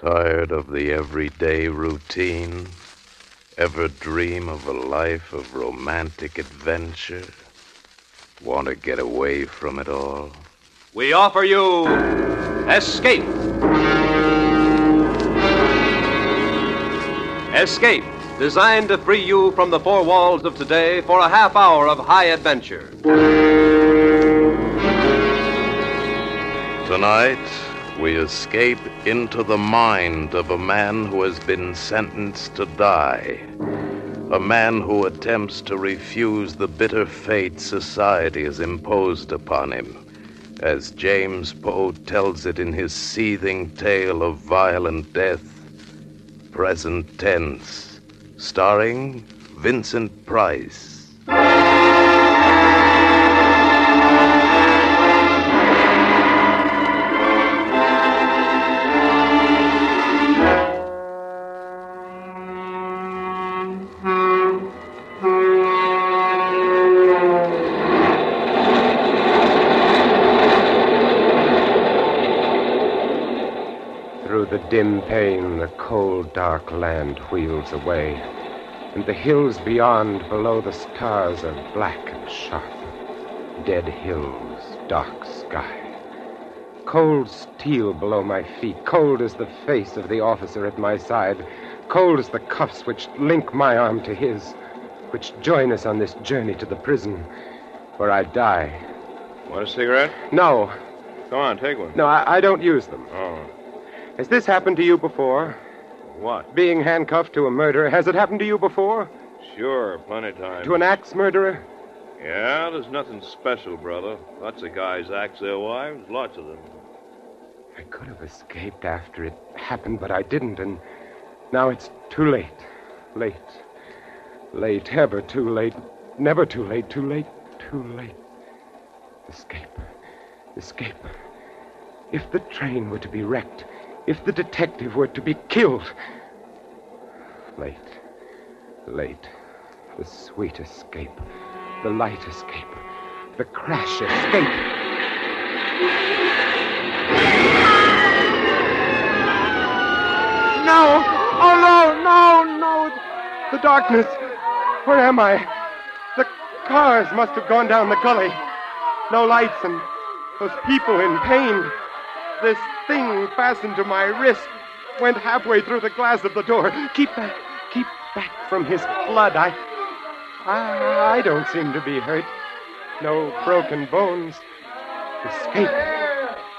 Tired of the everyday routine? Ever dream of a life of romantic adventure? Want to get away from it all? We offer you Escape. Escape, designed to free you from the four walls of today for a half hour of high adventure. Tonight, we escape into the mind of a man who has been sentenced to die. A man who attempts to refuse the bitter fate society has imposed upon him, as James Poe tells it in his seething tale of violent death, present tense, starring Vincent Price. Dark land wheels away, and the hills beyond, below the stars, are black and sharp. Dead hills, dark sky. Cold steel below my feet, cold as the face of the officer at my side, cold as the cuffs which link my arm to his, which join us on this journey to the prison where I die. Want a cigarette? No, Come on, take one. no, I, I don't use them. Oh. Has this happened to you before? What? Being handcuffed to a murderer. Has it happened to you before? Sure, plenty of times. To an axe murderer? Yeah, there's nothing special, brother. Lots of guys axe their wives, lots of them. I could have escaped after it happened, but I didn't, and now it's too late. Late. Late, ever too late. Never too late, too late, too late. Escape. Escape. If the train were to be wrecked, if the detective were to be killed. Late. Late. The sweet escape. The light escape. The crash escape. No! Oh, no, no, no! The darkness. Where am I? The cars must have gone down the gully. No lights and those people in pain. This thing fastened to my wrist went halfway through the glass of the door. Keep back, keep back from his blood. I, I, I don't seem to be hurt. No broken bones. Escape.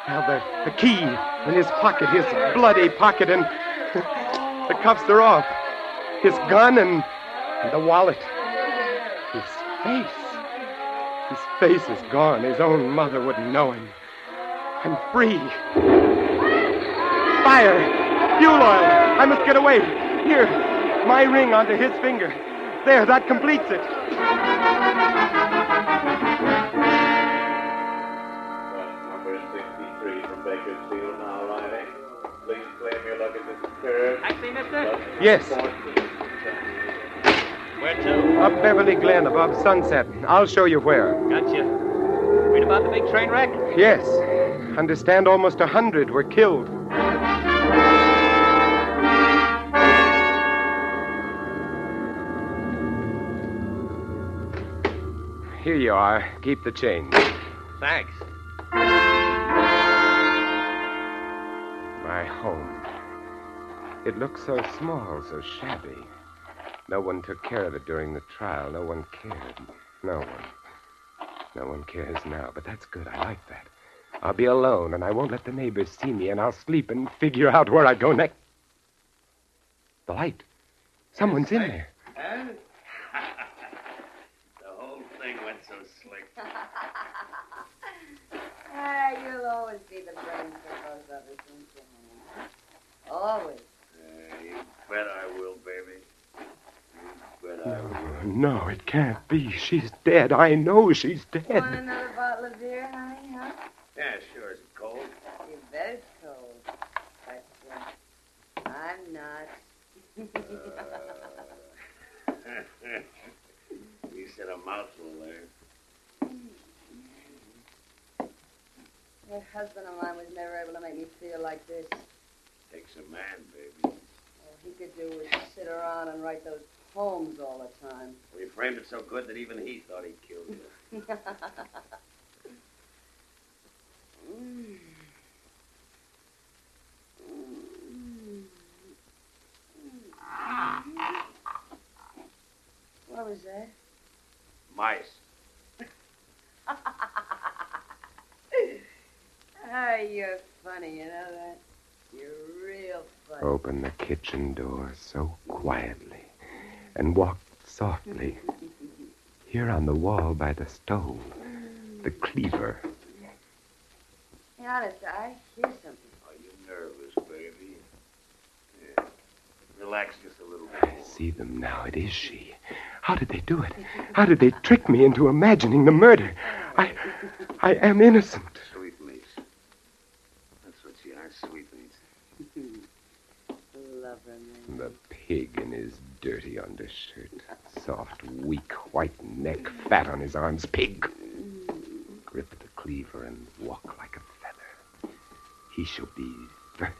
Now the, the key in his pocket, his bloody pocket, and the cuffs are off. His gun and, and the wallet. His face. His face is gone. His own mother wouldn't know him. I'm free. Fire! Fuel oil! I must get away. Here, my ring onto his finger. There, that completes it. Number 63 from Bakersfield now arriving. Please claim your luggage curb. Taxi, mister? Yes, Where to? up Beverly Glen above sunset. I'll show you where. Gotcha. Read about the big train wreck? Yes. Understand almost a hundred were killed. Here you are. Keep the change. Thanks. My home. It looks so small, so shabby. No one took care of it during the trial. No one cared. No one. No one cares now, but that's good. I like that. I'll be alone, and I won't let the neighbors see me, and I'll sleep and figure out where I go next. The light. Someone's in there. The whole thing went so slick. Ah, you'll always be the brains for both of us, won't you, honey? Always. Uh, you bet I will, baby. You bet I will. No, it can't be. She's dead. I know she's dead. Want dead. another bottle of beer, honey, huh? Yeah, sure. Is it cold? You bet it's cold. But uh, I'm not. you said a mouthful That husband of mine was never able to make me feel like this. Takes a man, baby. All he could do was sit around and write those poems all the time. We framed it so good that even he thought he'd killed you. Mm. Mm. Mm. What was that? Mice. Ah, you're funny, you know that? You're real funny. Open the kitchen door so quietly and walk softly. Here on the wall by the stove, the cleaver. Hey, honest, I hear something. Are you nervous, baby? Yeah. Relax just a little I see them now. It is she. How did they do it? How did they trick me into imagining the murder? I, I am innocent. Sweetmeats. That's what you are, sweetmeats. Lover, man. The pig in his dirty undershirt. Soft, weak, white neck, fat on his arms. Pig. Grip the cleaver and walk like a feather. He shall be first.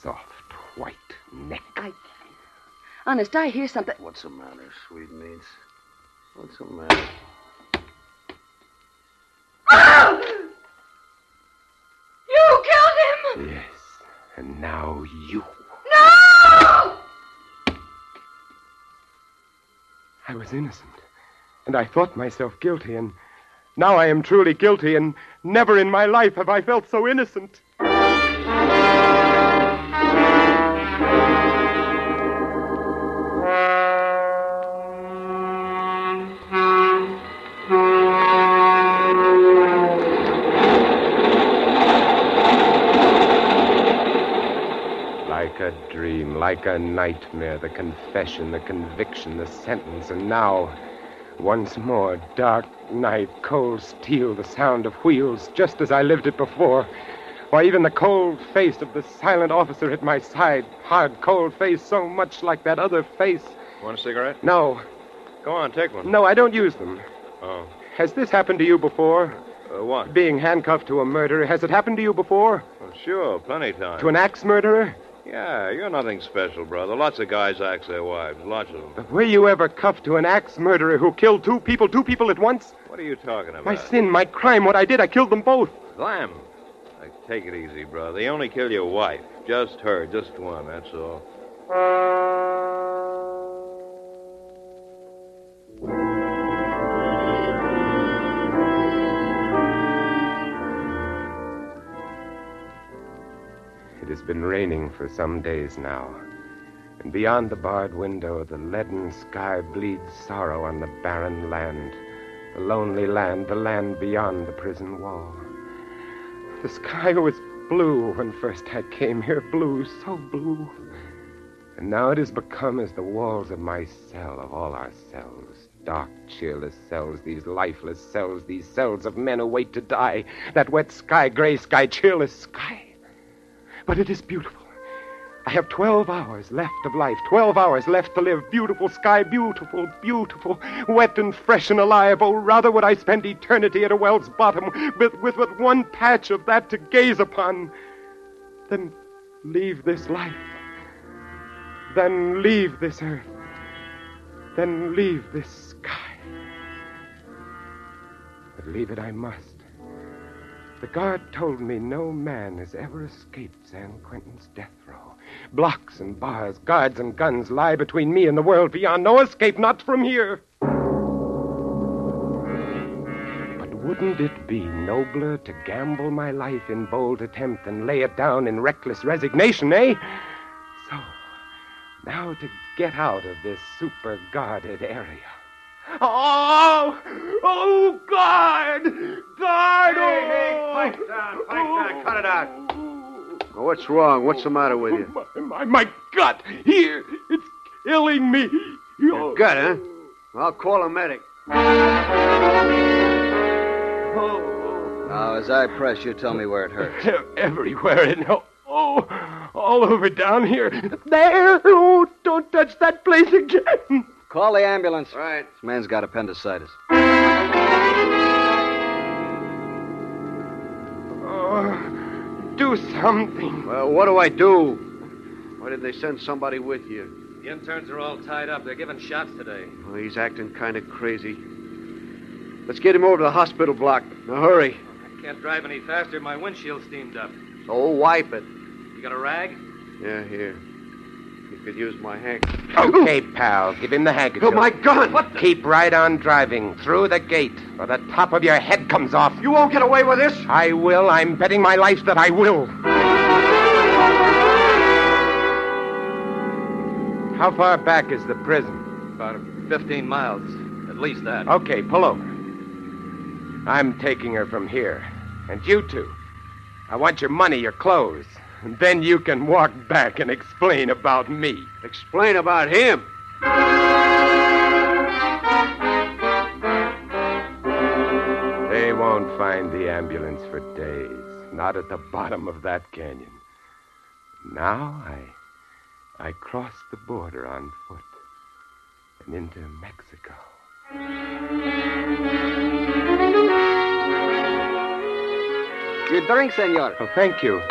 Soft, white neck. I. Honest, I hear something. What's the matter, sweetmeats? What's the matter? You killed him! Yes. And now you. I was innocent. And I thought myself guilty, and now I am truly guilty, and never in my life have I felt so innocent. A nightmare, the confession, the conviction, the sentence, and now, once more, dark night, cold steel, the sound of wheels, just as I lived it before. Why, even the cold face of the silent officer at my side, hard, cold face, so much like that other face. Want a cigarette? No, Go on, take one. no, I don't use them. Oh. Has this happened to you before? Uh, what? Being handcuffed to a murderer, has it happened to you before? Well, sure, plenty of times. To an axe murderer? Yeah, you're nothing special, brother. Lots of guys axe their wives. Lots of them. But were you ever cuffed to an axe murderer who killed two people, two people at once? What are you talking about? My sin, my crime, what I did, I killed them both. Lamb. Now, take it easy, brother. They only kill your wife. Just her, just one, that's all. Has been raining for some days now, and beyond the barred window, the leaden sky bleeds sorrow on the barren land, the lonely land, the land beyond the prison wall. The sky was blue when first I came here, blue, so blue. And now it has become as the walls of my cell, of all our cells. Dark, cheerless cells, these lifeless cells, these cells of men who wait to die. That wet sky, gray sky, cheerless sky. But it is beautiful. I have 12 hours left of life, 12 hours left to live. Beautiful sky, beautiful, beautiful, wet and fresh and alive. Oh, rather would I spend eternity at a well's bottom with, with but one patch of that to gaze upon than leave this life, than leave this earth, than leave this sky. But leave it I must. The guard told me no man has ever escaped San Quentin's death row. Blocks and bars, guards and guns lie between me and the world beyond. No escape, not from here. But wouldn't it be nobler to gamble my life in bold attempt than lay it down in reckless resignation, eh? So, now to get out of this super guarded area. Oh! Oh, guard! Guard! Hey, hey, oh! pipe down, pipe down, cut it out. What's wrong? What's the matter with you? My, my, my gut! Here! It's killing me! Your gut, huh? I'll call a medic. Oh, Now, as I press, you tell me where it hurts. everywhere and oh, oh, all over down here. There! Oh, don't touch that place again! Call the ambulance. Right. This man's got appendicitis. Oh, do something. Well, what do I do? Why didn't they send somebody with you? The interns are all tied up. They're giving shots today. Well, he's acting kind of crazy. Let's get him over to the hospital block. Now, hurry. I can't drive any faster. My windshield's steamed up. So wipe it. You got a rag? Yeah, here. You could use my hank. Oh. Okay, pal. Give him the handkerchief. Oh, my gun! What the? Keep right on driving through the gate, or the top of your head comes off. You won't get away with this? I will. I'm betting my life that I will. How far back is the prison? About 15 miles. At least that. Okay, pull over. I'm taking her from here. And you two. I want your money, your clothes. And then you can walk back and explain about me. Explain about him. They won't find the ambulance for days. Not at the bottom of that canyon. Now I I cross the border on foot and into Mexico. Your drink, senor. Oh, thank you.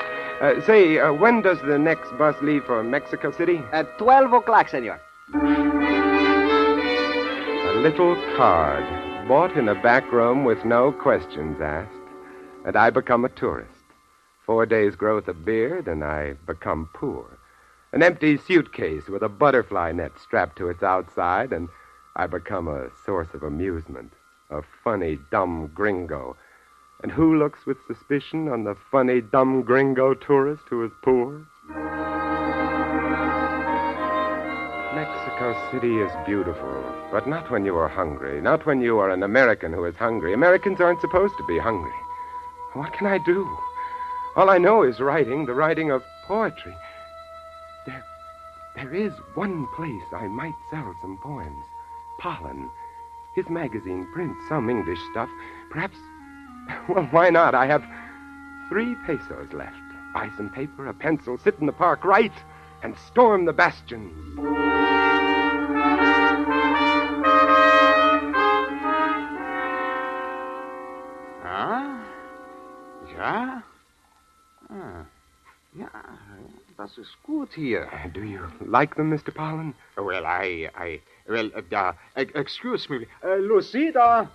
Uh, say, uh, when does the next bus leave for Mexico City? At 12 o'clock, senor. A little card bought in a back room with no questions asked, and I become a tourist. Four days' growth of beard, and I become poor. An empty suitcase with a butterfly net strapped to its outside, and I become a source of amusement. A funny, dumb gringo. And who looks with suspicion on the funny, dumb gringo tourist who is poor? Mexico City is beautiful, but not when you are hungry. Not when you are an American who is hungry. Americans aren't supposed to be hungry. What can I do? All I know is writing, the writing of poetry. There, there is one place I might sell some poems. Pollen. His magazine prints some English stuff. Perhaps, well, why not? I have three pesos left. Buy some paper, a pencil, sit in the park, write, and storm the bastions. Ah? Ja? Ah. Ja, das ist gut hier. Uh, Do you like them, Mr. Pollen? Well, I, I, well, uh, uh, excuse me. Uh, Lucida,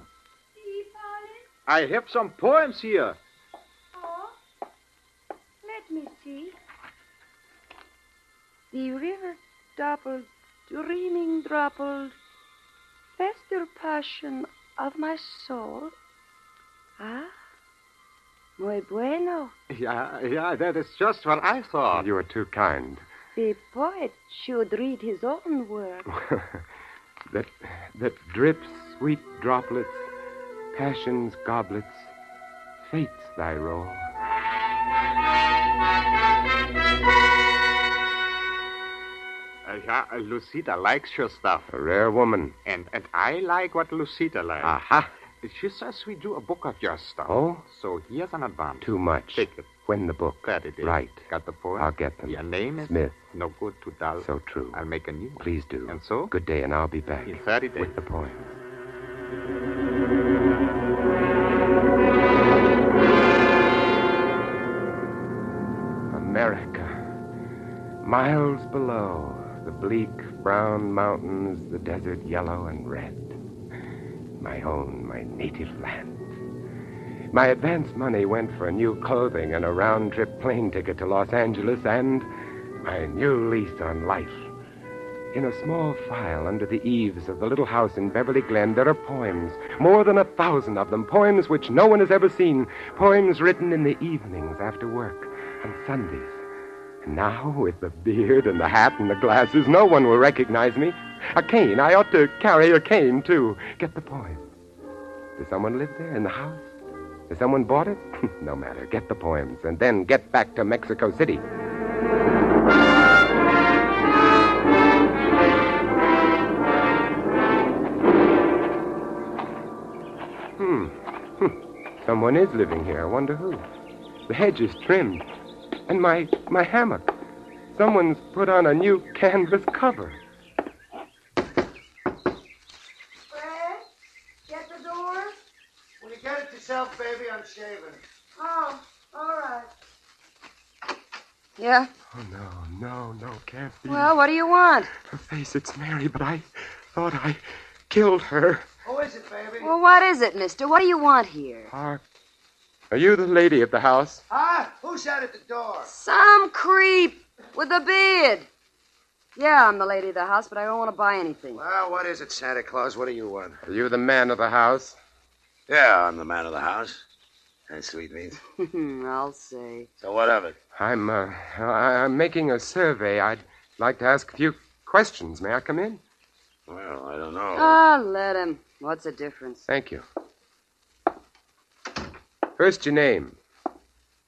I have some poems here. Oh, let me see. The river doubled, dreaming droppled, fester passion of my soul. Ah, muy bueno. Yeah, yeah, that is just what I thought. You are too kind. The poet should read his own work. that that drips sweet droplets, passion's goblets, fate's thy role. Uh, yeah, uh, Lucida likes your stuff. A rare woman. And and I like what Lucita likes. Aha. She says we do a book of your stuff. Oh? So here's an advance. Too much. Take it. When the book. That it is. Right. Got the poem? I'll get them. Your name is? Smith. No good, too dull. So true. I'll make a new one. Please do. And so? Good day, and I'll be back. In 30 days. With the poem. Miles below, the bleak brown mountains, the desert yellow and red. My own, my native land. My advance money went for new clothing and a round trip plane ticket to Los Angeles and my new lease on life. In a small file under the eaves of the little house in Beverly Glen, there are poems, more than a thousand of them, poems which no one has ever seen, poems written in the evenings after work, on Sundays. And now, with the beard and the hat and the glasses, no one will recognize me. A cane. I ought to carry a cane, too. Get the point. Does someone live there in the house? Has someone bought it? no matter. Get the poems, and then get back to Mexico City. Hmm. Hmm. Someone is living here. I wonder who. The hedge is trimmed. And my my hammock. Someone's put on a new canvas cover. Fred, get the door. When you get it yourself, baby, I'm shaving. Oh, all right. Yeah? Oh, no, no, no, can't be. Well, what do you want? Her face, it's Mary, but I thought I killed her. Who is it, baby? Well, what is it, mister? What do you want here? Are, are you the lady of the house? Huh? Who's out at the door? Some creep with a beard. Yeah, I'm the lady of the house, but I don't want to buy anything. Well, what is it, Santa Claus? What do you want? Are you the man of the house? Yeah, I'm the man of the house. And sweetmeats. I'll say. So what of it? I'm, uh, I- I'm making a survey. I'd like to ask a few questions. May I come in? Well, I don't know. Ah, let him. What's the difference? Thank you. First, your name.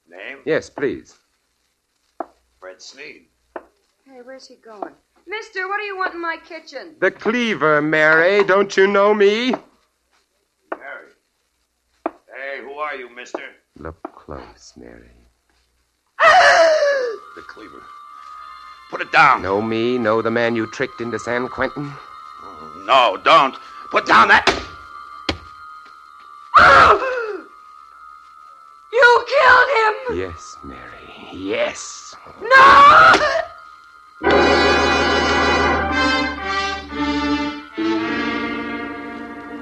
Name? Yes, please. Fred Sneed. Hey, where's he going? Mister, what do you want in my kitchen? The cleaver, Mary. Don't you know me? Mary. Hey, who are you, mister? Look close, Mary. The cleaver. Put it down. Know me? Know the man you tricked into San Quentin? Oh, no, don't. Put down that. Ah! You killed him! Yes, Mary. Yes. No!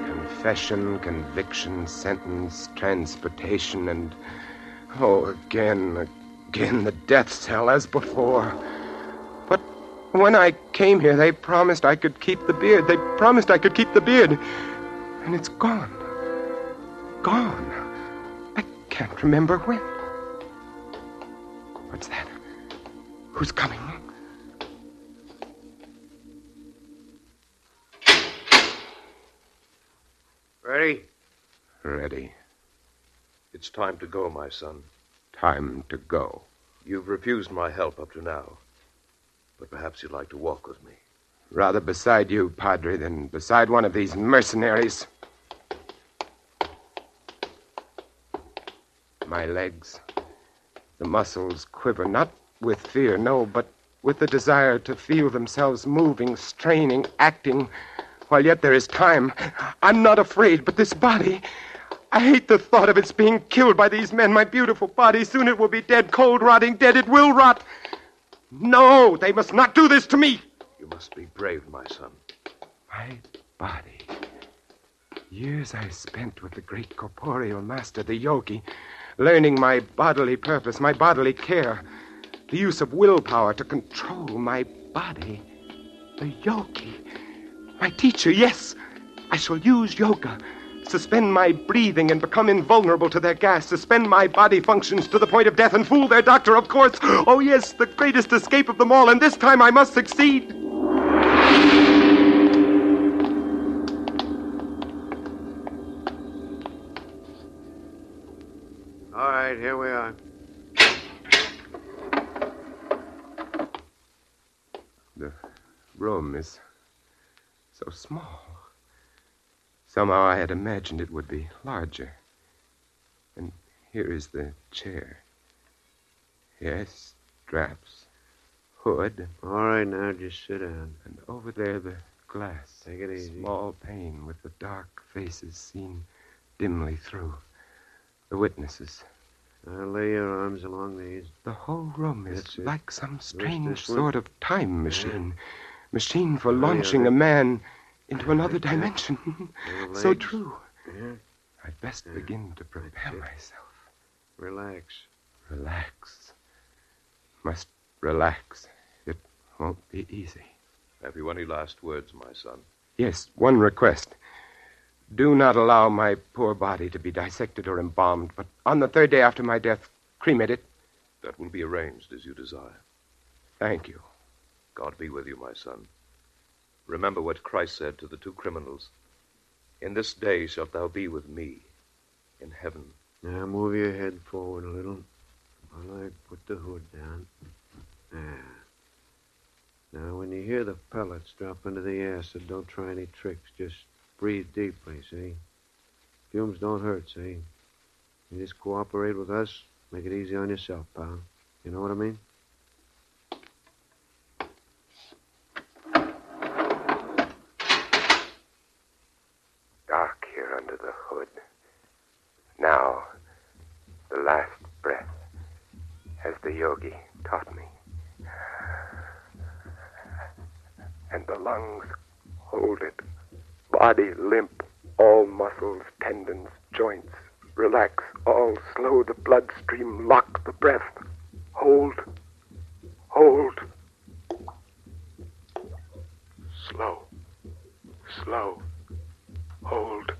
Confession, conviction, sentence, transportation, and. Oh, again, again, the death cell as before. But when I came here, they promised I could keep the beard. They promised I could keep the beard. And it's gone. Gone. I can't remember when. What's that? Who's coming? Ready? Ready. It's time to go, my son. Time to go. You've refused my help up to now. But perhaps you'd like to walk with me. Rather beside you, Padre, than beside one of these mercenaries. My legs, the muscles quiver, not with fear, no, but with the desire to feel themselves moving, straining, acting, while yet there is time. I'm not afraid, but this body. I hate the thought of its being killed by these men. My beautiful body, soon it will be dead, cold, rotting, dead. It will rot. No, they must not do this to me. You must be brave, my son. My body. Years I spent with the great corporeal master, the yogi, learning my bodily purpose, my bodily care, the use of willpower to control my body. The yogi. My teacher, yes. I shall use yoga. Suspend my breathing and become invulnerable to their gas. Suspend my body functions to the point of death and fool their doctor, of course. Oh, yes, the greatest escape of them all, and this time I must succeed. Right, here we are. The room is so small. Somehow I had imagined it would be larger. And here is the chair. Yes, straps, hood, All right, now just sit down. and over there the glass. Take it easy. Small pane with the dark faces seen dimly through. The witnesses. Now lay your arms along these. The whole room is That's it. like some strange sort of time machine. Machine for yeah, launching that- a man into another dimension. So true. Yeah. I'd best Yeah, begin to prepare myself. Relax. Relax. Must relax. It won't be easy. Have you any last words, my son? Yes, one request. Do not allow my poor body to be dissected or embalmed, but on the third day after my death, cremate it. That will be arranged as you desire. Thank you. God be with you, my son. Remember what Christ said to the two criminals In this day shalt thou be with me in heaven. Now move your head forward a little while I put the hood down. There. Now, when you hear the pellets drop into the acid, don't try any tricks. Just breathe deeply, see? Fumes don't hurt, see? You just cooperate with us. Make it easy on yourself, pal. You know what I mean? Dark here under the hood. Now, the last breath as the yogi taught me. And the lungs hold it. Body limp, all muscles, tendons, joints. Relax, all slow the bloodstream, lock the breath. Hold, hold. Slow, slow. Hold.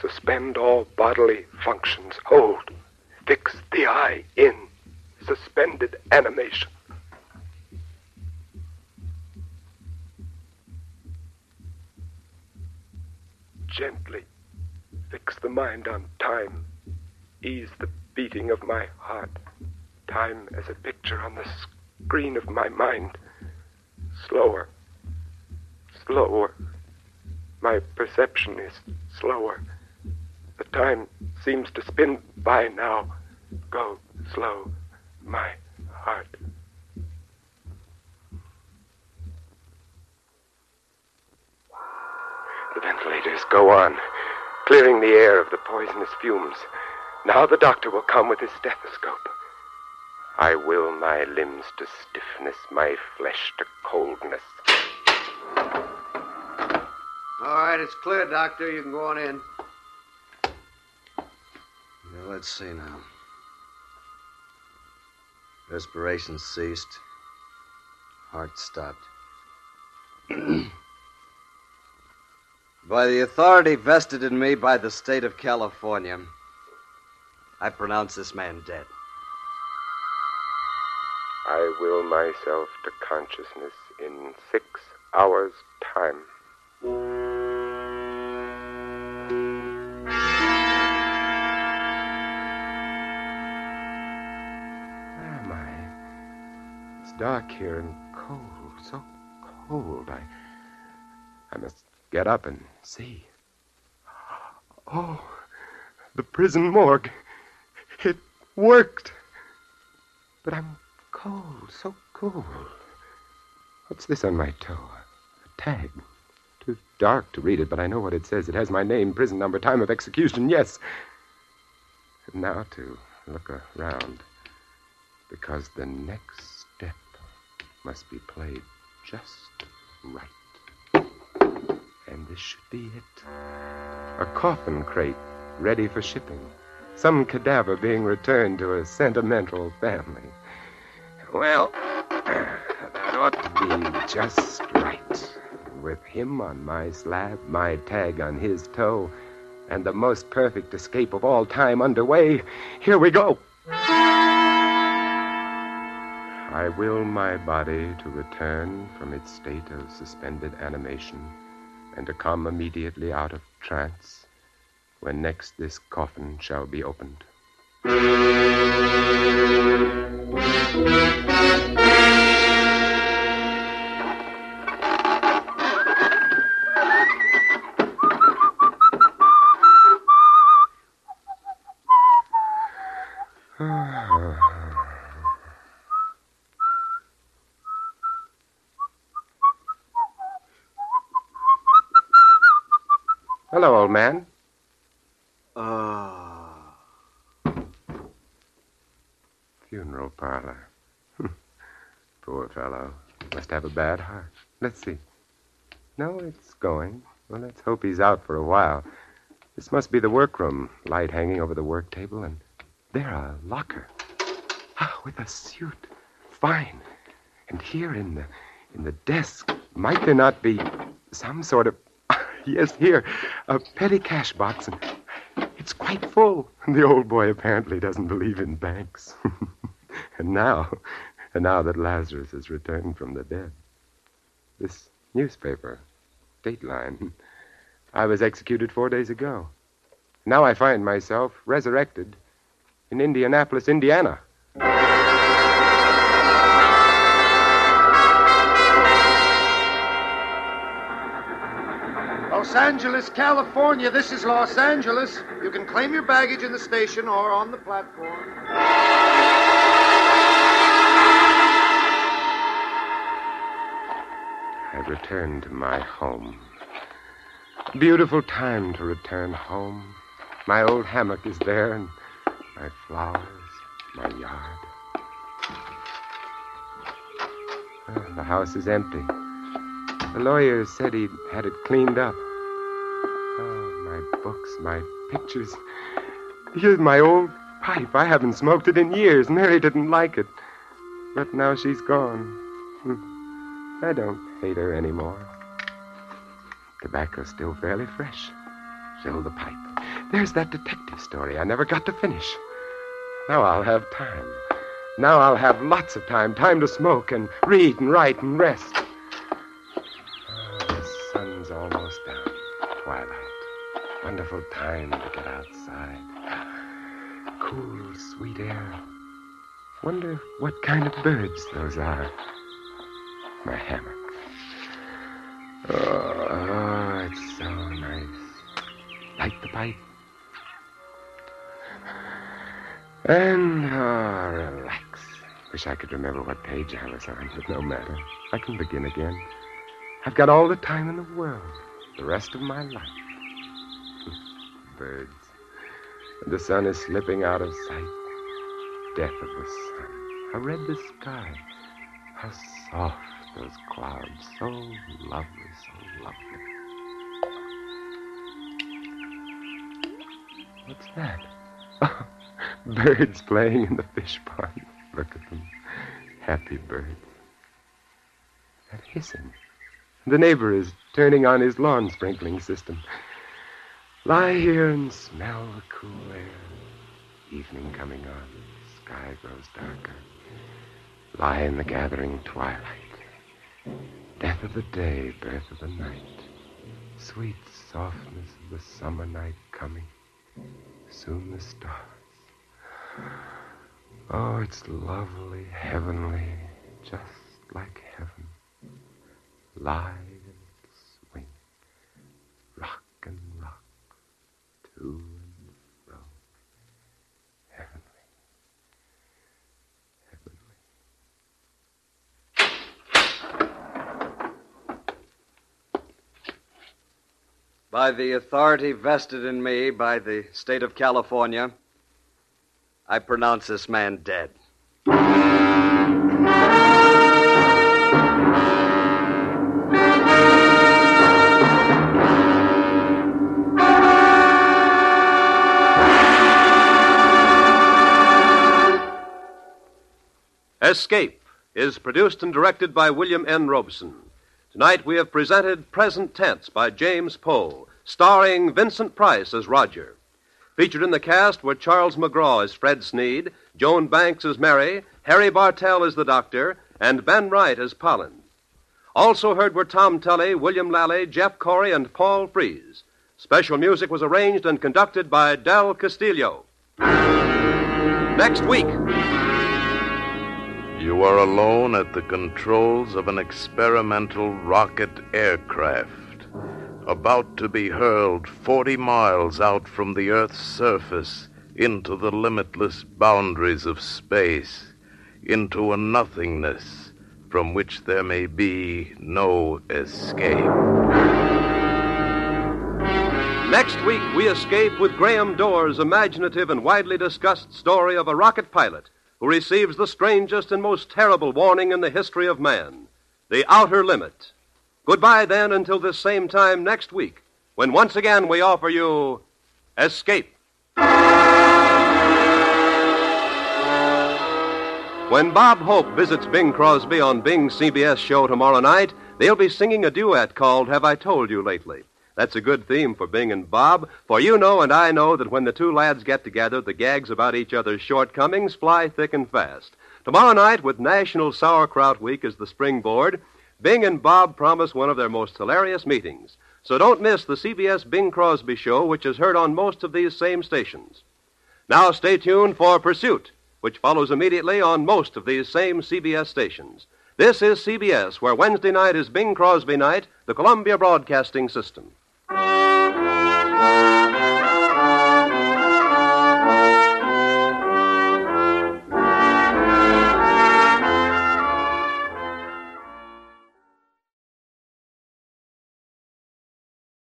Suspend all bodily functions. Hold. Fix the eye in. Suspended animation. Gently fix the mind on time. Ease the beating of my heart. Time as a picture on the screen of my mind. Slower. Slower. My perception is slower. The time seems to spin by now. Go slow, my heart. The ventilators go on, clearing the air of the poisonous fumes. Now the doctor will come with his stethoscope. I will my limbs to stiffness, my flesh to coldness. All right, it's clear, Doctor. You can go on in. Now, let's see now. Respiration ceased. Heart stopped. by the authority vested in me by the state of California, I pronounce this man dead. I will myself to consciousness in six hours' time. Where am I? It's dark here and cold, so cold. I, I must get up and see. Oh, the prison morgue. It worked. But I'm cold, so cold. What's this on my toe? A tag. Too dark to read it, but I know what it says. It has my name, prison number, time of execution, yes. And now to look around. Because the next step must be played just right. And this should be it. A coffin crate ready for shipping. Some cadaver being returned to a sentimental family. Well, that ought to be just right. With him on my slab, my tag on his toe, and the most perfect escape of all time underway, here we go. I will my body to return from its state of suspended animation and to come immediately out of trance when next this coffin shall be opened. Funeral parlor. Poor fellow. Must have a bad heart. Let's see. No, it's going. Well, let's hope he's out for a while. This must be the workroom. Light hanging over the work table, and there a locker. Ah, with a suit. Fine. And here in the in the desk, might there not be some sort of yes, here, a petty cash box, and it's quite full. The old boy apparently doesn't believe in banks. and now, and now that Lazarus has returned from the dead, this newspaper, Dateline, I was executed four days ago. Now I find myself resurrected in Indianapolis, Indiana. Los Angeles, California. This is Los Angeles. You can claim your baggage in the station or on the platform. I return to my home. Beautiful time to return home. My old hammock is there, and my flowers, my yard. Uh, the house is empty. The lawyer said he had it cleaned up. Oh, my books, my pictures. Here's my old pipe. I haven't smoked it in years. Mary didn't like it. But now she's gone. Hmm. I don't hate her anymore. Tobacco's still fairly fresh. Fill the pipe. There's that detective story I never got to finish. Now I'll have time. Now I'll have lots of time. Time to smoke and read and write and rest. Oh, the sun's almost down. Twilight. Wonderful time to get outside. Cool, sweet air. Wonder what kind of birds those are. My hammer. Oh, it's so nice. Light the pipe. And, oh, relax. Wish I could remember what page I was on, but no matter. I can begin again. I've got all the time in the world. The rest of my life. Birds. The sun is slipping out of sight. Death of the sun. How red the sky. How soft those clouds. So lovely, so lovely. What's that? birds playing in the fish pond. Look at them. Happy birds. That hissing. The neighbor is turning on his lawn sprinkling system. Lie here and smell the cool air. Evening coming on. Sky grows darker. Lie in the gathering twilight. Death of the day, birth of the night. Sweet softness of the summer night coming. Soon the stars. Oh, it's lovely, heavenly, just like heaven. Lie and swing, rock and rock, to By the authority vested in me by the state of California, I pronounce this man dead. Escape is produced and directed by William N. Robson. Tonight we have presented Present Tense by James Poe, starring Vincent Price as Roger. Featured in the cast were Charles McGraw as Fred Sneed, Joan Banks as Mary, Harry Bartell as the Doctor, and Ben Wright as Pollen. Also heard were Tom Tully, William Lally, Jeff Corey, and Paul Frees. Special music was arranged and conducted by Del Castillo. Next week. You are alone at the controls of an experimental rocket aircraft about to be hurled 40 miles out from the Earth's surface into the limitless boundaries of space, into a nothingness from which there may be no escape. Next week, we escape with Graham Doar's imaginative and widely discussed story of a rocket pilot who receives the strangest and most terrible warning in the history of man the outer limit. Goodbye, then, until this same time next week, when once again we offer you Escape. When Bob Hope visits Bing Crosby on Bing's CBS show tomorrow night, they'll be singing a duet called Have I Told You Lately? That's a good theme for Bing and Bob, for you know and I know that when the two lads get together, the gags about each other's shortcomings fly thick and fast. Tomorrow night, with National Sauerkraut Week as the springboard, Bing and Bob promise one of their most hilarious meetings. So don't miss the CBS Bing Crosby show, which is heard on most of these same stations. Now stay tuned for Pursuit, which follows immediately on most of these same CBS stations. This is CBS, where Wednesday night is Bing Crosby night, the Columbia Broadcasting System. Música